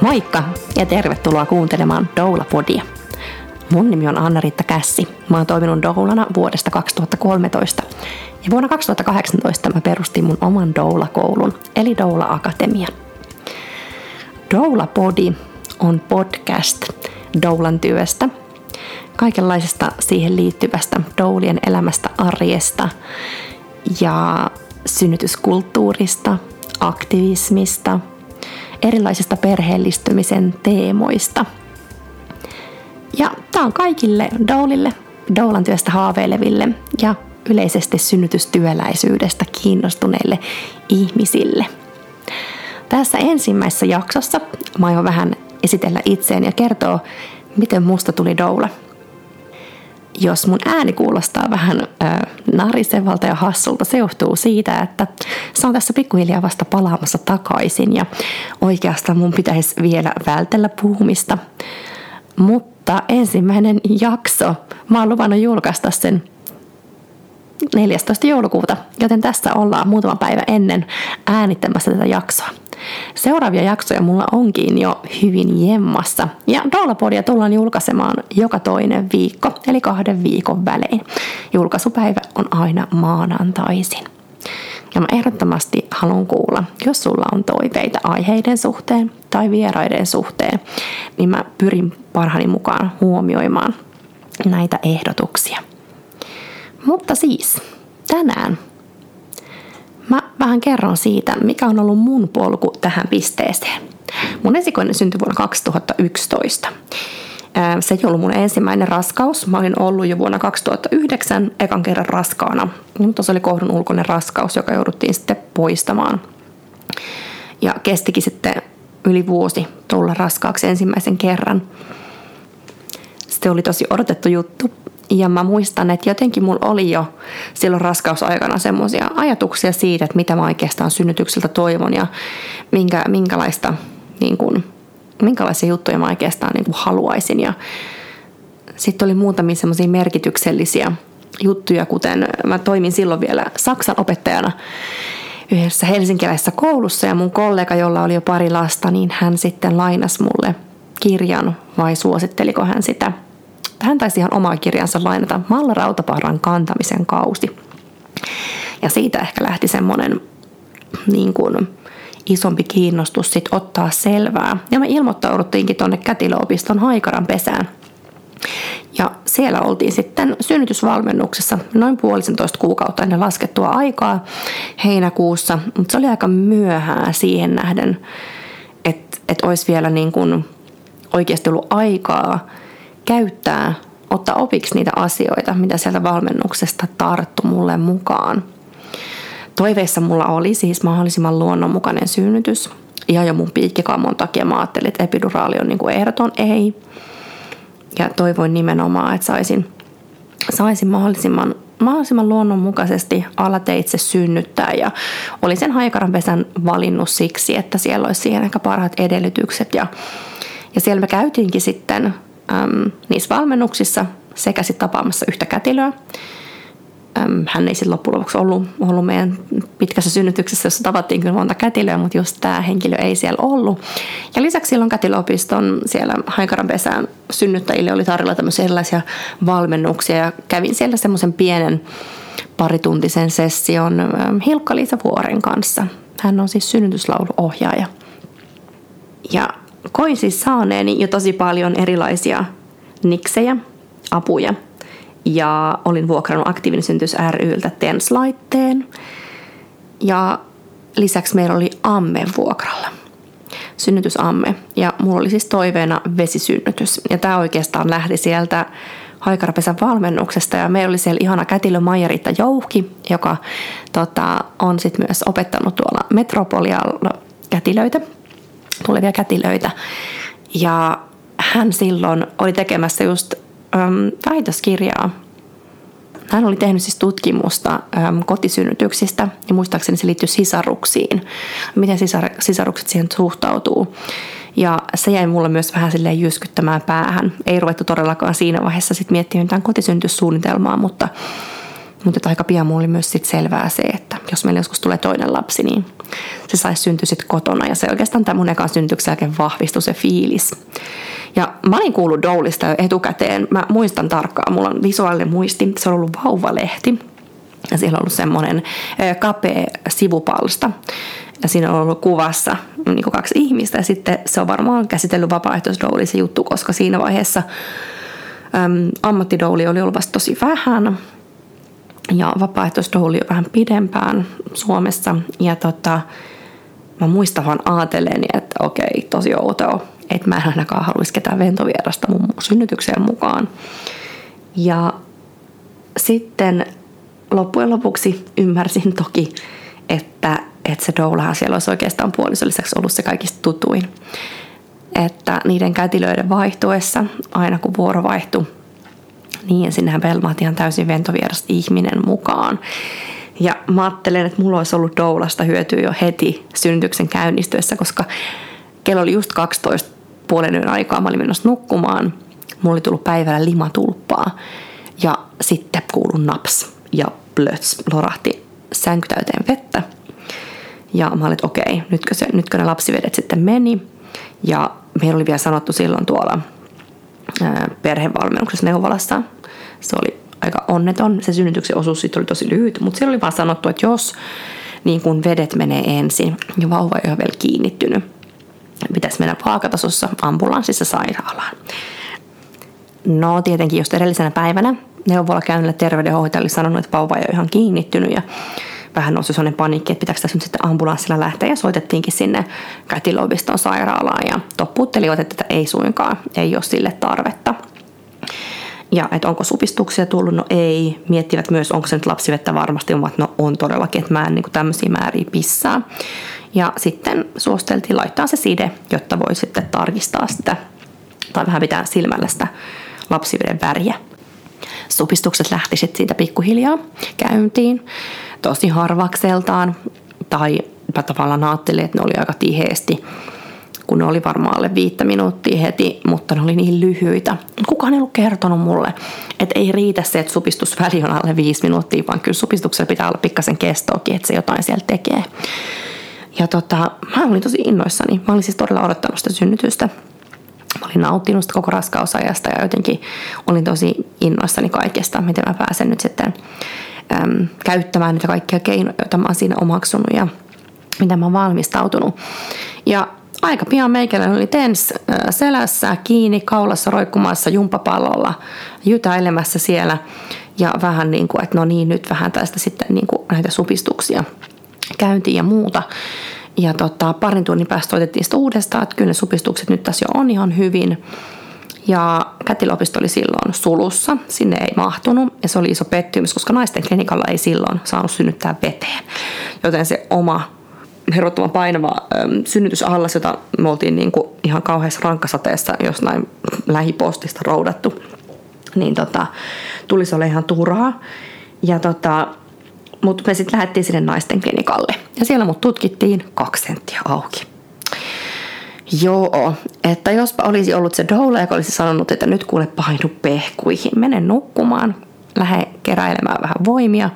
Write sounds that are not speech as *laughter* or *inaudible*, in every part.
Moikka ja tervetuloa kuuntelemaan Doula-podia. Mun nimi on Anna-Riitta Kässi. Mä oon toiminut doulana vuodesta 2013. Ja vuonna 2018 mä perustin mun oman doula-koulun, eli Doula Akatemian. Doula-podi on podcast doulan työstä, kaikenlaisesta siihen liittyvästä doulien elämästä, arjesta ja synnytyskulttuurista, aktivismista – erilaisista perheellistymisen teemoista. Ja tämä on kaikille doulille, doulan työstä haaveileville ja yleisesti synnytystyöläisyydestä kiinnostuneille ihmisille. Tässä ensimmäisessä jaksossa mä aion vähän esitellä itseäni ja kertoa, miten musta tuli doula – jos mun ääni kuulostaa vähän äh, narisevalta ja hassulta, se johtuu siitä, että se on tässä pikkuhiljaa vasta palaamassa takaisin ja oikeastaan mun pitäisi vielä vältellä puhumista. Mutta ensimmäinen jakso, mä oon luvannut julkaista sen 14. joulukuuta, joten tässä ollaan muutama päivä ennen äänittämässä tätä jaksoa. Seuraavia jaksoja mulla onkin jo hyvin jemmassa. Ja Doulapodia tullaan julkaisemaan joka toinen viikko, eli kahden viikon välein. Julkaisupäivä on aina maanantaisin. Ja mä ehdottomasti haluan kuulla, jos sulla on toiveita aiheiden suhteen tai vieraiden suhteen, niin mä pyrin parhaani mukaan huomioimaan näitä ehdotuksia. Mutta siis, tänään Mä vähän kerron siitä, mikä on ollut mun polku tähän pisteeseen. Mun esikoinen syntyi vuonna 2011. Se ei ollut mun ensimmäinen raskaus. Mä olin ollut jo vuonna 2009 ekan kerran raskaana, mutta se oli kohdun ulkoinen raskaus, joka jouduttiin sitten poistamaan. Ja kestikin sitten yli vuosi tulla raskaaksi ensimmäisen kerran. Se oli tosi odotettu juttu. Ja mä muistan, että jotenkin mulla oli jo silloin raskausaikana semmoisia ajatuksia siitä, että mitä mä oikeastaan synnytykseltä toivon ja minkä, minkälaista, niin kuin, minkälaisia juttuja mä oikeastaan niin haluaisin. Ja sitten oli muutamia semmoisia merkityksellisiä juttuja, kuten mä toimin silloin vielä Saksan opettajana yhdessä helsinkiläisessä koulussa ja mun kollega, jolla oli jo pari lasta, niin hän sitten lainasi mulle kirjan vai suositteliko hän sitä – hän taisi ihan omaa kirjansa lainata Malla Rautaparran kantamisen kausi. Ja siitä ehkä lähti semmoinen niin kuin, isompi kiinnostus sit ottaa selvää. Ja me ilmoittauduttiinkin tuonne Kätilöopiston Haikaran pesään. Ja siellä oltiin sitten synnytysvalmennuksessa noin puolisentoista kuukautta ennen laskettua aikaa heinäkuussa, mutta se oli aika myöhään siihen nähden, että, että olisi vielä niin kuin oikeasti ollut aikaa käyttää, ottaa opiksi niitä asioita, mitä sieltä valmennuksesta tarttu mulle mukaan. Toiveissa mulla oli siis mahdollisimman luonnonmukainen synnytys. Ja jo mun piikkikammon takia mä ajattelin, että epiduraali on niin kuin ehdoton ei. Ja toivoin nimenomaan, että saisin, saisin mahdollisimman, mahdollisimman luonnonmukaisesti alateitse synnyttää. Ja olin sen haikaranpesän valinnut siksi, että siellä olisi siihen ehkä parhaat edellytykset. Ja, ja siellä me käytiinkin sitten äm, niissä valmennuksissa sekä sitten tapaamassa yhtä kätilöä. Äm, hän ei sitten loppujen lopuksi ollut, ollut meidän pitkässä synnytyksessä, jossa tavattiin kyllä monta kätilöä, mutta just tämä henkilö ei siellä ollut. Ja lisäksi silloin kätilöopiston siellä Haikaranpesään synnyttäjille oli tarjolla tämmöisiä erilaisia valmennuksia ja kävin siellä semmoisen pienen parituntisen session Hilkka-Liisa Vuoren kanssa. Hän on siis synnytyslauluohjaaja. Ja koin siis saaneeni jo tosi paljon erilaisia niksejä, apuja. Ja olin vuokrannut aktiivinen syntys ryltä TENS-laitteen. Ja lisäksi meillä oli amme vuokralla. Synnytysamme. Ja mulla oli siis toiveena vesisynnytys. Ja tämä oikeastaan lähti sieltä Haikarapesän valmennuksesta ja meillä oli siellä ihana kätilö Maija-Riitta Jouhki, joka tota, on sitten myös opettanut tuolla Metropolialla kätilöitä tulevia kätilöitä. Ja hän silloin oli tekemässä just äm, väitöskirjaa. Hän oli tehnyt siis tutkimusta äm, kotisynnytyksistä ja muistaakseni se liittyy sisaruksiin. Miten sisar, sisarukset siihen suhtautuu. Ja se jäi mulle myös vähän silleen jyskyttämään päähän. Ei ruvettu todellakaan siinä vaiheessa sitten miettimään mitään kotisynnytyssuunnitelmaa, mutta Mutta aika pian mulla oli myös sit selvää se, että jos meillä joskus tulee toinen lapsi, niin se saisi syntyä sitten kotona. Ja se oikeastaan tämän mun ekan synnytyksen jälkeen vahvistui se fiilis. Ja mä olin kuullut Doulista jo etukäteen. Mä muistan tarkkaan, mulla on visuaalinen muisti. Se on ollut vauvalehti. Ja siellä on ollut semmoinen kapea sivupalsta. Ja siinä on ollut kuvassa niin kuin kaksi ihmistä. Ja sitten se on varmaan käsitellyt vapaaehtoisdouli se juttu, koska siinä vaiheessa äm, ammattidouli oli ollut vasta tosi vähän. Ja vapaaehtoisdouli on vähän pidempään Suomessa. Ja tota, mä muistan vaan ajatelleni, että okei, tosi outoa, että mä en ainakaan haluaisi ketään ventovierasta mun synnytykseen mukaan. Ja sitten loppujen lopuksi ymmärsin toki, että, että se doulahan siellä olisi oikeastaan puolison lisäksi ollut se kaikista tutuin. Että niiden kätilöiden vaihtuessa, aina kun vuoro vaihtui, niin sinnehän velmaat ihan täysin ventovieras ihminen mukaan. Ja mä ajattelen, että mulla olisi ollut doulasta hyötyä jo heti synnytyksen käynnistyessä, koska kello oli just 12 puolen yön aikaa, mä olin menossa nukkumaan. Mulla oli tullut päivällä limatulppaa ja sitten kuulu naps ja plöts lorahti sänky täyteen vettä. Ja mä olin, että okei, nytkö, se, nytkö ne lapsivedet sitten meni. Ja meillä oli vielä sanottu silloin tuolla perhevalmennuksessa neuvolassa. Se oli aika onneton. Se synnytyksen osuus siitä oli tosi lyhyt, mutta siellä oli vaan sanottu, että jos niin kun vedet menee ensin ja vauva ei ole vielä kiinnittynyt, pitäisi mennä vaakatasossa ambulanssissa sairaalaan. No tietenkin just edellisenä päivänä neuvolla käynnillä terveydenhoitaja oli sanonut, että vauva ei ole ihan kiinnittynyt ja vähän nousi sellainen paniikki, että pitääkö tässä nyt sitten ambulanssilla lähteä ja soitettiinkin sinne kätilöopiston sairaalaan ja toppuuttelivat, että ei suinkaan, ei ole sille tarvetta. Ja että onko supistuksia tullut, no ei. Miettivät myös, onko se nyt lapsivettä varmasti, mutta no on todellakin, että mä en niin tämmöisiä määriä pissaa. Ja sitten suosteltiin laittaa se side, jotta voi sitten tarkistaa sitä tai vähän pitää silmällä sitä lapsiveden väriä. Supistukset lähti sitten siitä pikkuhiljaa käyntiin, tosi harvakseltaan, tai mä tavallaan ajattelin, että ne oli aika tiheesti, kun ne oli varmaan alle viittä minuuttia heti, mutta ne oli niin lyhyitä. Kukaan ei ollut kertonut mulle, että ei riitä se, että supistusväli on alle viisi minuuttia, vaan kyllä supistuksella pitää olla pikkasen kestoakin, että se jotain siellä tekee. Ja tota, mä olin tosi innoissani. Mä olin siis todella odottanut sitä synnytystä. Olin nauttinut sitä koko raskausajasta ja jotenkin olin tosi innoissani kaikesta, miten mä pääsen nyt sitten äm, käyttämään niitä kaikkia keinoja, joita mä oon siinä omaksunut ja mitä mä oon valmistautunut. Ja aika pian meikäläinen oli tens selässä kiinni kaulassa roikkumassa jumpapallolla, jytäilemässä siellä ja vähän niin kuin, että no niin, nyt vähän tästä sitten niin kuin näitä supistuksia käyntiin ja muuta. Ja tota, parin tunnin päästä otettiin sitä uudestaan, että kyllä ne supistukset nyt tässä jo on ihan hyvin. Ja kätilöopisto oli silloin sulussa, sinne ei mahtunut ja se oli iso pettymys, koska naisten klinikalla ei silloin saanut synnyttää veteen. Joten se oma herottoman painava äm, synnytysallas, jota me oltiin niin kuin ihan kauheassa rankkasateessa jostain lähipostista roudattu, niin tota, tulisi olla ihan turhaa. Ja tota, mutta me sitten lähdettiin sinne naisten klinikalle. Ja siellä mut tutkittiin kaksi senttiä auki. Joo, että jospa olisi ollut se doula, joka olisi sanonut, että nyt kuule painu pehkuihin, mene nukkumaan, lähde keräilemään vähän voimia.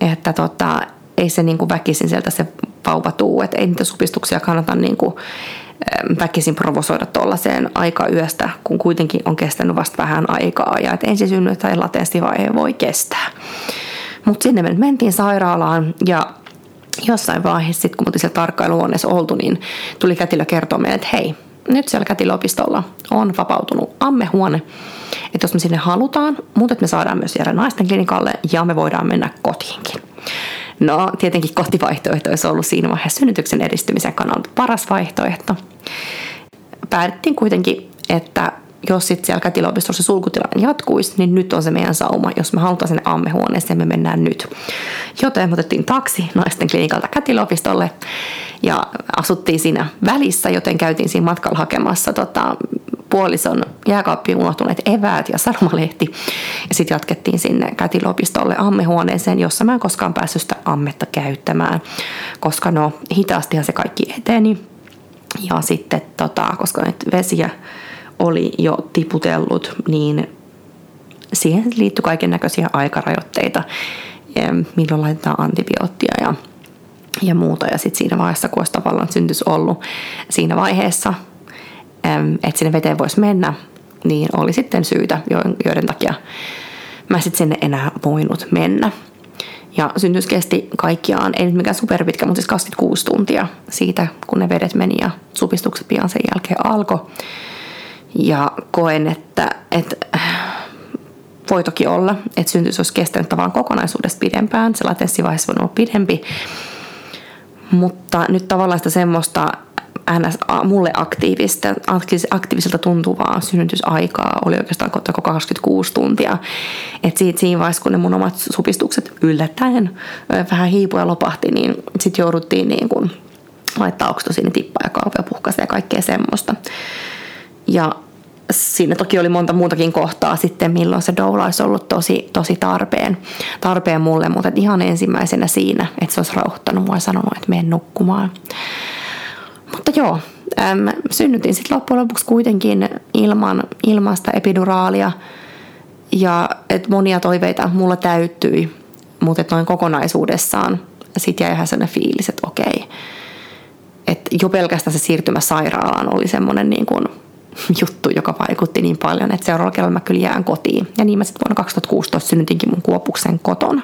Että tota, ei se niin kuin väkisin sieltä se vauva tuu, että ei niitä supistuksia kannata niin kuin väkisin provosoida tuollaiseen aika yöstä, kun kuitenkin on kestänyt vasta vähän aikaa ja että ensisynnyt tai latenssivaihe voi kestää. Mutta sinne me mentiin sairaalaan ja jossain vaiheessa, sit, kun me siellä tarkkailuhuoneessa oltu, niin tuli kätilö kertoa meille, että hei, nyt siellä kätilöopistolla on vapautunut ammehuone, että jos me sinne halutaan, mutta me saadaan myös jäädä naisten klinikalle ja me voidaan mennä kotiinkin. No, tietenkin kotivaihtoehto olisi ollut siinä vaiheessa synnytyksen edistymisen kannalta paras vaihtoehto. Päätettiin kuitenkin, että jos sitten siellä kätilöopistossa sulkutilanne jatkuisi, niin nyt on se meidän sauma, jos me halutaan sinne ammehuoneeseen, me mennään nyt. Joten me otettiin taksi naisten klinikalta kätilöopistolle ja asuttiin siinä välissä, joten käytiin siinä matkalla hakemassa tota, puolison jääkaappiin unohtuneet eväät ja sanomalehti. Ja sitten jatkettiin sinne kätilöopistolle ammehuoneeseen, jossa mä en koskaan päässyt sitä ammetta käyttämään, koska no hitaastihan se kaikki eteni. Ja sitten, tota, koska nyt vesiä oli jo tiputellut, niin siihen liittyy kaiken näköisiä aikarajoitteita, milloin laitetaan antibioottia ja, ja muuta. Ja sitten siinä vaiheessa, kun olisi tavallaan syntys ollut siinä vaiheessa, että sinne veteen voisi mennä, niin oli sitten syytä, joiden takia mä sitten sinne enää voinut mennä. Ja syntys kesti kaikkiaan, ei nyt mikään superpitkä, mutta siis 26 tuntia siitä, kun ne vedet meni ja supistukset pian sen jälkeen alkoi. Ja koen, että, että voi toki olla, että syntys olisi kestänyt tavallaan kokonaisuudesta pidempään. Se latenssivaiheessa voi olla pidempi. Mutta nyt tavallaan sitä semmoista ns. mulle aktiivista, aktiiviselta tuntuvaa synnytysaikaa oli oikeastaan koko 26 tuntia. Et siitä siinä vaiheessa, kun ne mun omat supistukset yllättäen vähän hiipui ja lopahti, niin sitten jouduttiin niin kun laittaa oksitosiini tippaa ja kaupia puhkasta ja kaikkea semmoista. Ja siinä toki oli monta muutakin kohtaa sitten, milloin se doula olisi ollut tosi, tosi tarpeen, tarpeen mulle, mutta ihan ensimmäisenä siinä, että se olisi rauhoittanut mua ja sanonut, että menen nukkumaan. Mutta joo, äm, synnytin sitten loppujen lopuksi kuitenkin ilman, ilmasta epiduraalia ja et monia toiveita mulla täyttyi, mutta noin kokonaisuudessaan sitten jäi ihan sellainen fiilis, että okei, että jo pelkästään se siirtymä sairaalaan oli semmoinen niin kuin juttu, joka vaikutti niin paljon, että seuraavalla kerralla mä kyllä jään kotiin. Ja niin mä sitten vuonna 2016 synnytinkin mun kuopuksen kotona.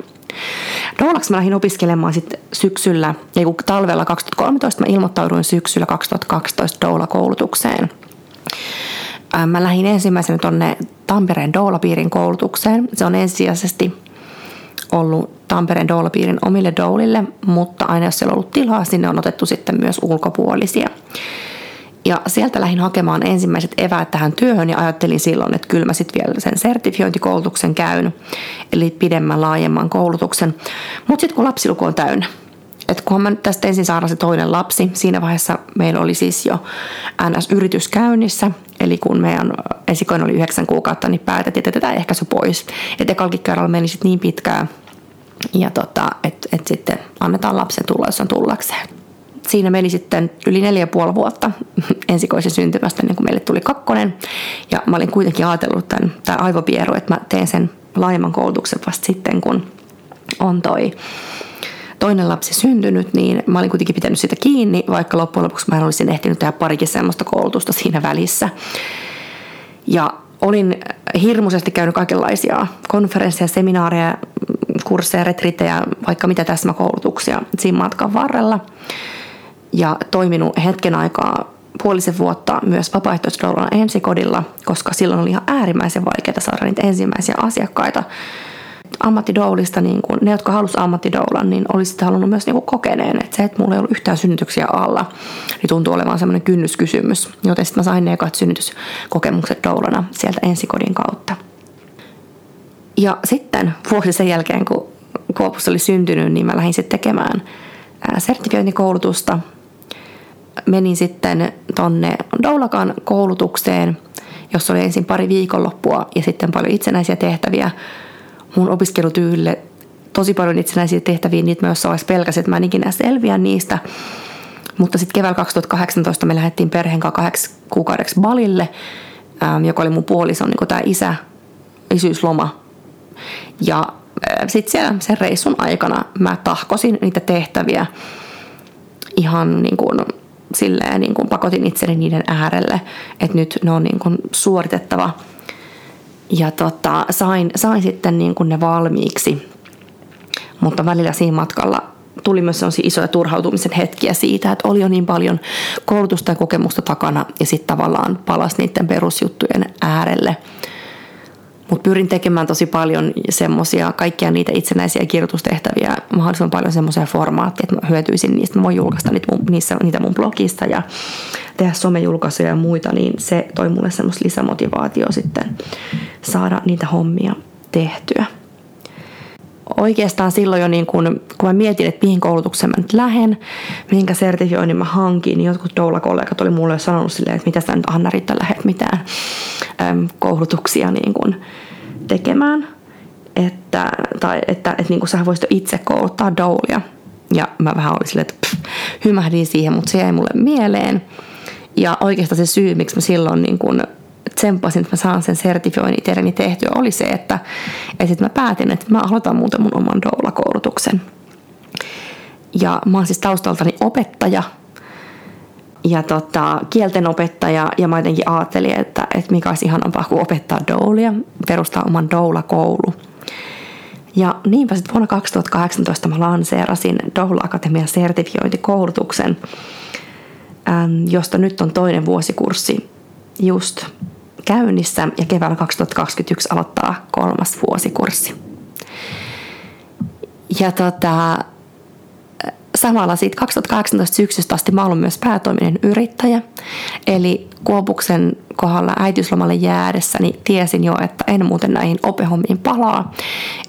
Doulaksi mä lähdin opiskelemaan sitten syksyllä, ei kun talvella 2013 mä ilmoittauduin syksyllä 2012 doula-koulutukseen. Mä lähdin ensimmäisenä tonne Tampereen doula-piirin koulutukseen. Se on ensisijaisesti ollut Tampereen doula-piirin omille doulille, mutta aina jos siellä on ollut tilaa, sinne on otettu sitten myös ulkopuolisia. Ja sieltä lähdin hakemaan ensimmäiset eväät tähän työhön ja ajattelin silloin, että kyllä mä sitten vielä sen sertifiointikoulutuksen käyn, eli pidemmän laajemman koulutuksen. Mutta sitten kun lapsiluku on täynnä, että kunhan mä nyt tästä ensin saadaan se toinen lapsi, siinä vaiheessa meillä oli siis jo NS-yritys käynnissä, eli kun meidän esikoinen oli yhdeksän kuukautta, niin päätettiin, että jätetään ehkä se pois. Että ekalkin kerralla meni sitten niin pitkään, ja tota, että et sitten annetaan lapsen tulla, jos on tullakseen siinä meni sitten yli neljä puoli vuotta *laughs* ensikoisen syntymästä, niin kuin meille tuli kakkonen. Ja mä olin kuitenkin ajatellut tämän, tämä aivopieru, että mä teen sen laajemman koulutuksen vasta sitten, kun on toi toinen lapsi syntynyt, niin mä olin kuitenkin pitänyt sitä kiinni, vaikka loppujen lopuksi mä olisin ehtinyt tehdä parikin semmoista koulutusta siinä välissä. Ja olin hirmuisesti käynyt kaikenlaisia konferensseja, seminaareja, kursseja, retrittejä, vaikka mitä täsmäkoulutuksia siinä matkan varrella ja toiminut hetken aikaa puolisen vuotta myös vapaaehtoisdoulana ensikodilla, koska silloin oli ihan äärimmäisen vaikeaa saada niitä ensimmäisiä asiakkaita ammattidoulista, niin kuin, ne jotka halusivat ammattidoulan, niin olisitte halunnut myös niin kokeneen, että se, että mulla ei ollut yhtään synnytyksiä alla, niin tuntuu olevan semmoinen kynnyskysymys. Joten sitten mä sain ne ekat synnytyskokemukset doulana sieltä ensikodin kautta. Ja sitten vuosi sen jälkeen, kun Koopus oli syntynyt, niin mä lähdin sitten tekemään sertifiointikoulutusta menin sitten tonne Doulakan koulutukseen, jossa oli ensin pari viikonloppua ja sitten paljon itsenäisiä tehtäviä. Mun opiskelutyylille tosi paljon itsenäisiä tehtäviä, niitä mä jossain vaiheessa että mä en ikinä selviä niistä. Mutta sitten keväällä 2018 me lähdettiin perheen kanssa kahdeksi kuukaudeksi Balille, joka oli mun puolison niin tämä isä, isyysloma. Ja sitten siellä sen reissun aikana mä tahkosin niitä tehtäviä ihan niin kuin silleen niin kuin pakotin itseni niiden äärelle, että nyt ne on niin kuin suoritettava. Ja tota, sain, sain sitten niin kuin ne valmiiksi, mutta välillä siinä matkalla tuli myös sellaisia isoja turhautumisen hetkiä siitä, että oli jo niin paljon koulutusta ja kokemusta takana ja sitten tavallaan palasi niiden perusjuttujen äärelle – mutta pyrin tekemään tosi paljon semmoisia, kaikkia niitä itsenäisiä kirjoitustehtäviä, mahdollisimman paljon semmoisia formaatteja, että mä hyötyisin niistä. Mä voin julkaista niitä mun, niissä, niitä mun blogista ja tehdä somejulkaisuja ja muita, niin se toi mulle semmoista lisämotivaatio sitten saada niitä hommia tehtyä. Oikeastaan silloin jo niin kun, kun mä mietin, että mihin koulutukseen mä nyt lähden, minkä sertifioinnin mä hankin, niin jotkut doula-kollegat oli mulle jo sanonut silleen, että mitä sä nyt Anna-Riitta lähdet mitään äm, koulutuksia niin kun tekemään. Että, tai että, että niin kuin sä voisit itse kouluttaa doulia. Ja mä vähän olin silleen, että pff, hymähdin siihen, mutta se jäi mulle mieleen. Ja oikeastaan se syy, miksi mä silloin niin kun tsemppasin, että mä saan sen sertifioinnin itselleni tehtyä, oli se, että, että mä päätin, että mä aloitan muuten mun oman doula-koulutuksen. Ja mä oon siis taustaltani opettaja ja tota, kielten opettaja ja mä jotenkin ajattelin, että, että mikä olisi ihanampaa kuin opettaa doulia, perustaa oman doula-koulu. Ja niinpä sitten vuonna 2018 mä lanseerasin Doula Akatemian sertifiointikoulutuksen, josta nyt on toinen vuosikurssi just käynnissä ja keväällä 2021 aloittaa kolmas vuosikurssi. Ja tota, samalla siitä 2018 syksystä asti mä olen myös päätoiminen yrittäjä. Eli Kuopuksen kohdalla äitiyslomalle jäädessäni niin tiesin jo, että en muuten näihin opehommiin palaa.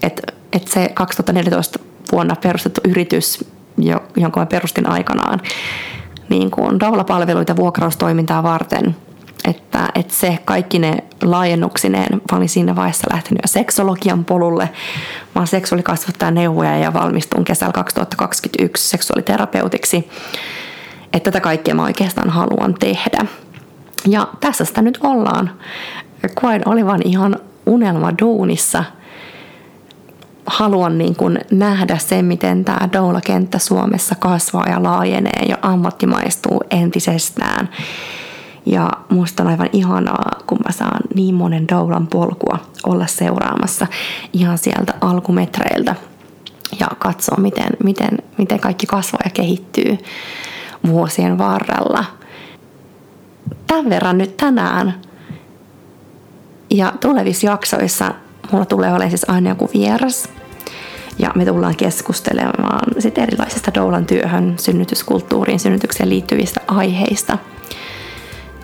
Että et se 2014 vuonna perustettu yritys, jonka mä perustin aikanaan, niin kuin palveluita vuokraustoimintaa varten – että, että se kaikki ne laajennuksineen, mä olin siinä vaiheessa lähtenyt jo seksologian polulle. Mä oon seksuaalikasvattaja neuvoja ja valmistun kesällä 2021 seksuaaliterapeutiksi. Että tätä kaikkea mä oikeastaan haluan tehdä. Ja tässä sitä nyt ollaan. Koen olivan ihan unelma duunissa. Haluan niin kuin nähdä sen, miten tämä doula-kenttä Suomessa kasvaa ja laajenee ja ammattimaistuu entisestään ja musta on aivan ihanaa, kun mä saan niin monen doulan polkua olla seuraamassa ihan sieltä alkumetreiltä ja katsoa, miten, miten, miten kaikki kasvaa ja kehittyy vuosien varrella. Tämän verran nyt tänään. Ja tulevissa jaksoissa mulla tulee olemaan siis aina joku vieras. Ja me tullaan keskustelemaan sit erilaisista doulan työhön, synnytyskulttuuriin, synnytykseen liittyvistä aiheista –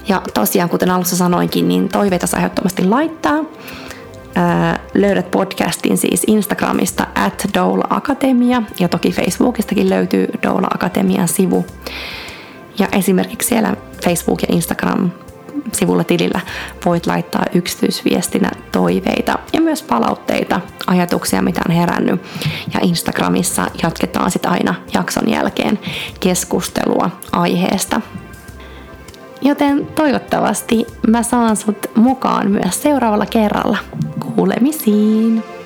ja tosiaan, kuten alussa sanoinkin, niin toiveita saa ehdottomasti laittaa. löydät podcastin siis Instagramista at Doula Akatemia ja toki Facebookistakin löytyy Doula Akatemian sivu. Ja esimerkiksi siellä Facebook- ja Instagram sivulla tilillä voit laittaa yksityisviestinä toiveita ja myös palautteita, ajatuksia, mitä on herännyt. Ja Instagramissa jatketaan sitten aina jakson jälkeen keskustelua aiheesta. Joten toivottavasti mä saan sut mukaan myös seuraavalla kerralla. Kuulemisiin!